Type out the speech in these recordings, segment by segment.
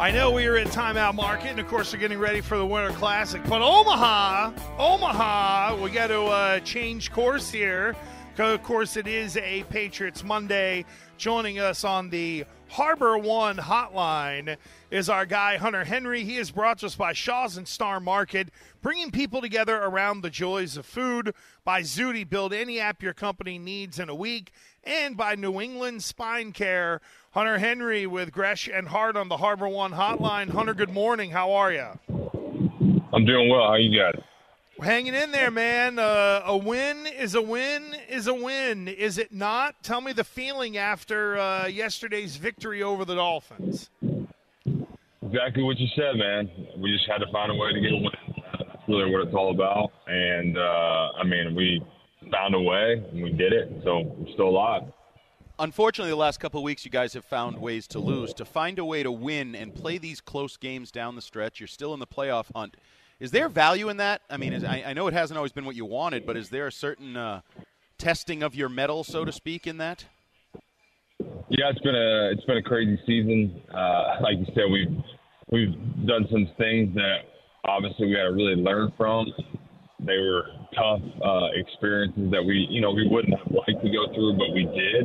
I know we are at Time Out Market, and of course, we're getting ready for the Winter Classic. But Omaha, Omaha, we got to uh, change course here. Of course, it is a Patriots Monday. Joining us on the HarborOne hotline is our guy, Hunter Henry. He is brought to us by Shaw's and Star Market, bringing people together around the joys of food. By Zudy, build any app your company needs in a week. And by New England Spine Care. Hunter Henry with Gresh and Hart on the HarborOne hotline. Hunter, good morning. How are you? I'm doing well. How you guys? Hanging in there, man. Uh, a win is a win is a win, is it not? Tell me the feeling after uh, yesterday's victory over the Dolphins. Exactly what you said, man. We just had to find a way to get a win. That's really what it's all about. And uh, I mean, we found a way and we did it. So we're still alive. Unfortunately, the last couple of weeks, you guys have found ways to lose. To find a way to win and play these close games down the stretch, you're still in the playoff hunt is there value in that? I mean, is, I, I, know it hasn't always been what you wanted, but is there a certain uh, testing of your mettle, so to speak, in that? Yeah, it's been a it's been a crazy season. Uh, like you said, we've we've done some things that obviously we got to really learn from. They were tough uh, experiences that we you know we wouldn't have liked to go through, but we did,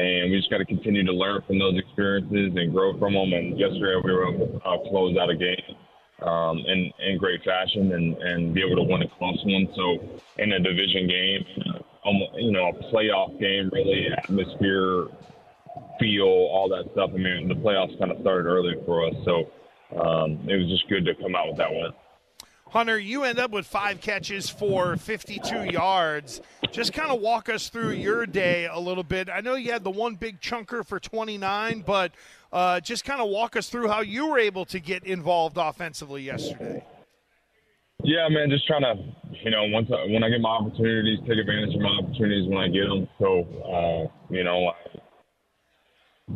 and we just got to continue to learn from those experiences and grow from them. And yesterday we were able to uh, close out a game um, in in great fashion and and be able to win a close one. So in a division game, almost, you know, a playoff game, really atmosphere, feel, all that stuff. I mean, the playoffs kind of started early for us, so um, it was just good to come out with that win. Hunter, you end up with five catches for 52 yards. Just kind of walk us through your day a little bit. I know you had the one big chunker for 29, but uh, just kind of walk us through how you were able to get involved offensively yesterday. Yeah, man, just trying to, you know, once I, when I get my opportunities, take advantage of my opportunities when I get them. So, uh, you know, I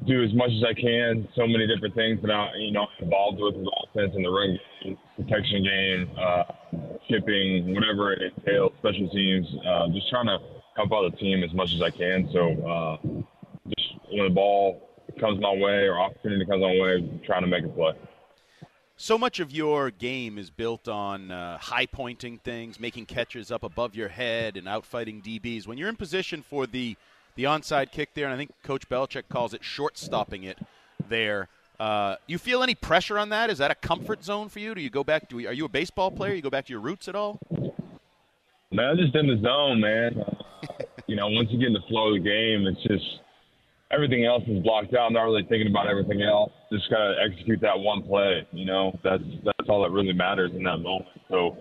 do as much as I can. So many different things that I, you know, involved with the offense and the run game, protection game, uh, shipping, whatever it entails, special teams. Uh, just trying to help out the team as much as I can. So, uh, just when the ball comes my way or opportunity comes my way, trying to make a play. So much of your game is built on uh, high pointing things, making catches up above your head, and outfighting DBs. When you're in position for the the onside kick there, and I think Coach Belichick calls it short stopping it there. Uh, you feel any pressure on that? Is that a comfort zone for you? Do you go back? Do we, are you a baseball player? You go back to your roots at all? Man, I'm just in the zone, man. you know, once you get in the flow of the game, it's just everything else is blocked out. I'm not really thinking about everything else. Just gotta execute that one play. You know, that's that's all that really matters in that moment. So,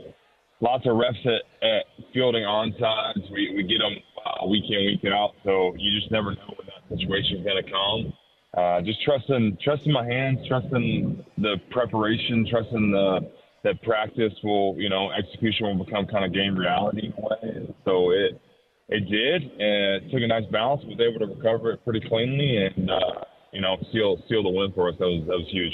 lots of reps at, at fielding onsides. We we get them uh, week in week out. So you just never know when that situation is gonna come. Uh, just trusting trusting my hands, trusting the preparation, trusting the that practice will, you know, execution will become kind of game reality in a way. So it it did, and it took a nice balance. Was able to recover it pretty cleanly, and uh, you know, seal seal the win for us. That was that was huge.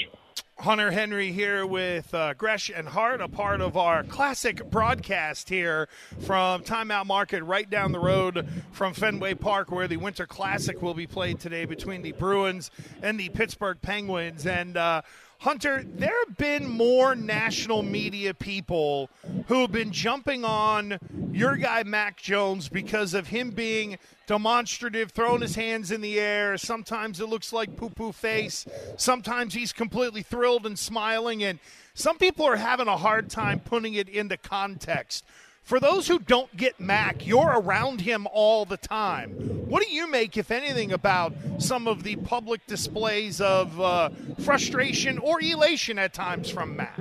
Hunter Henry here with uh, Gresh and Hart, a part of our classic broadcast here from Time Out Market, right down the road from Fenway Park, where the Winter Classic will be played today between the Bruins and the Pittsburgh Penguins. And uh, Hunter, there have been more national media people who have been jumping on your guy, Mac Jones, because of him being demonstrative, throwing his hands in the air. Sometimes it looks like poo poo face. Sometimes he's completely thrilled and smiling. And some people are having a hard time putting it into context. For those who don't get Mac, you're around him all the time. What do you make, if anything, about some of the public displays of uh, frustration or elation at times from Mac?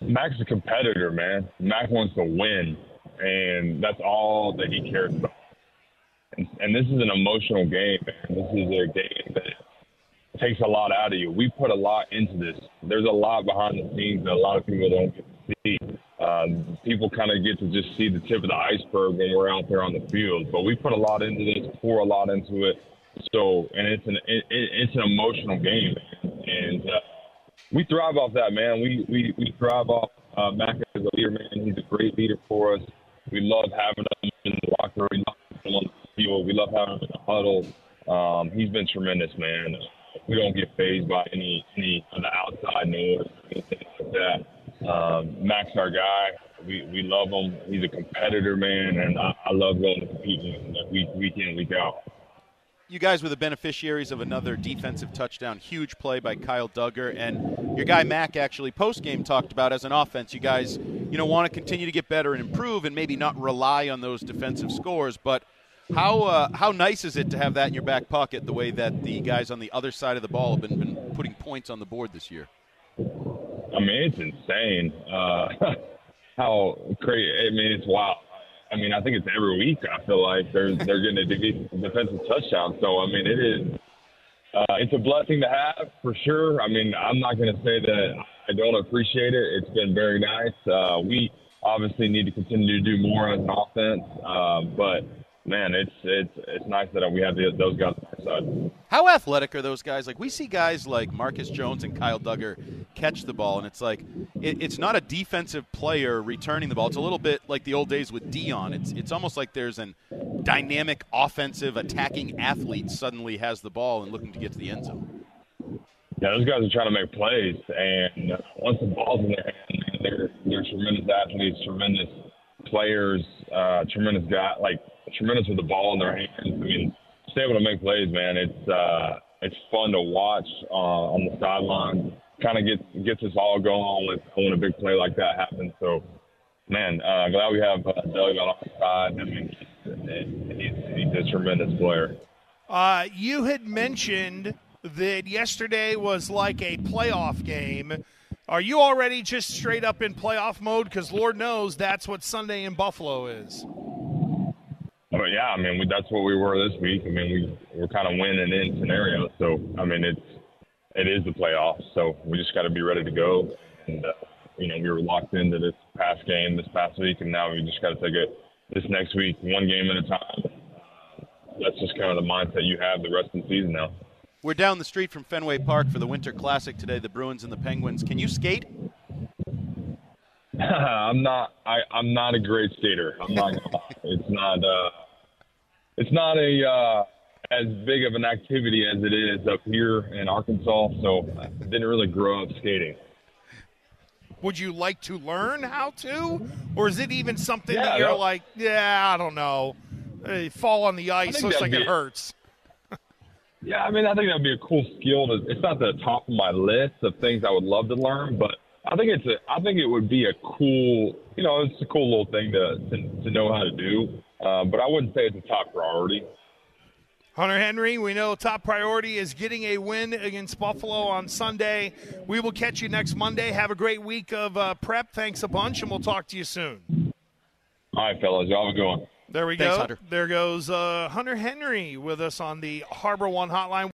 Mac's a competitor, man. Mac wants to win, and that's all that he cares about. And, and this is an emotional game, man. This is a game that takes a lot out of you. We put a lot into this. There's a lot behind the scenes that a lot of people don't get to see. Um, people kind of get to just see the tip of the iceberg when we're out there on the field. But we put a lot into this, pour a lot into it. So, and it's an it, it's an emotional game, and uh, we thrive off that, man. We we we thrive off uh, Mac as a leader, man. He's a great leader for us. We love having him in the locker room. On the field. We love having him in the huddle. Um, he's been tremendous, man. we don't get fazed by any any of the outside noise, anything like that. Um, Mac's, our guy, we we love him. He's a competitor, man, and I, I love going to compete with him week week in week out. You guys were the beneficiaries of another defensive touchdown, huge play by Kyle Dugger, and your guy Mac actually post game talked about as an offense. You guys, you know, want to continue to get better and improve, and maybe not rely on those defensive scores, but how uh, how nice is it to have that in your back pocket? The way that the guys on the other side of the ball have been, been putting points on the board this year. I mean, it's insane. Uh, how crazy! I mean, it's wild. I mean, I think it's every week. I feel like they're they're getting a defensive touchdown. So I mean, it is. Uh, it's a blessing to have for sure. I mean, I'm not going to say that I don't appreciate it. It's been very nice. Uh, we obviously need to continue to do more as an offense, uh, but man, it's it's it's nice that we have the, those guys on our side. How athletic are those guys? Like we see guys like Marcus Jones and Kyle Dugger catch the ball, and it's like it, it's not a defensive player returning the ball. It's a little bit like the old days with Dion. It's it's almost like there's an dynamic offensive attacking athlete suddenly has the ball and looking to get to the end zone. Yeah, those guys are trying to make plays, and once the ball's in their hand, they're they're tremendous athletes, tremendous players, uh, tremendous guy, like tremendous with the ball in their hands. I mean, just able to make plays, man. It's uh, it's fun to watch uh, on the sideline. Kind of gets gets us all going when, when a big play like that happens. So, man, uh, glad we have uh, Doug on our side. I mean, he's, he's, a tremendous player. Uh, you had mentioned that yesterday was like a playoff game. Are you already just straight up in playoff mode? Because Lord knows that's what Sunday in Buffalo is. But yeah, I mean, we, that's what we were this week. I mean, we we're kind of winning in scenarios. So I mean, it's it is the playoffs. So we just got to be ready to go. And uh, you know, we were locked into this past game this past week, and now we just got to take it this next week, one game at a time. That's just kind of the mindset you have the rest of the season now. We're down the street from Fenway Park for the Winter Classic today. The Bruins and the Penguins. Can you skate? I'm not. I, I'm not a great skater. I'm not. it's not. Uh, it's not a uh, as big of an activity as it is up here in Arkansas. So I didn't really grow up skating. Would you like to learn how to, or is it even something Yeah, that you're like, yeah, I don't know, Hey, fall on the ice, looks like it be- hurts. Yeah, I mean, I think that'd be a cool skill. To, it's not the top of my list of things I would love to learn, but I think it's a. I think it would be a cool. You know, it's a cool little thing to to, to know how to do. Uh, but I wouldn't say it's a top priority. Hunter Henry, we know top priority is getting a win against Buffalo on Sunday. We will catch you next Monday. Have a great week of uh, prep. Thanks a bunch, and we'll talk to you soon. All right, fellas, y'all have a good one. There we Thanks, go. Hunter. There goes uh, Hunter Henry with us on the HarborOne Hotline.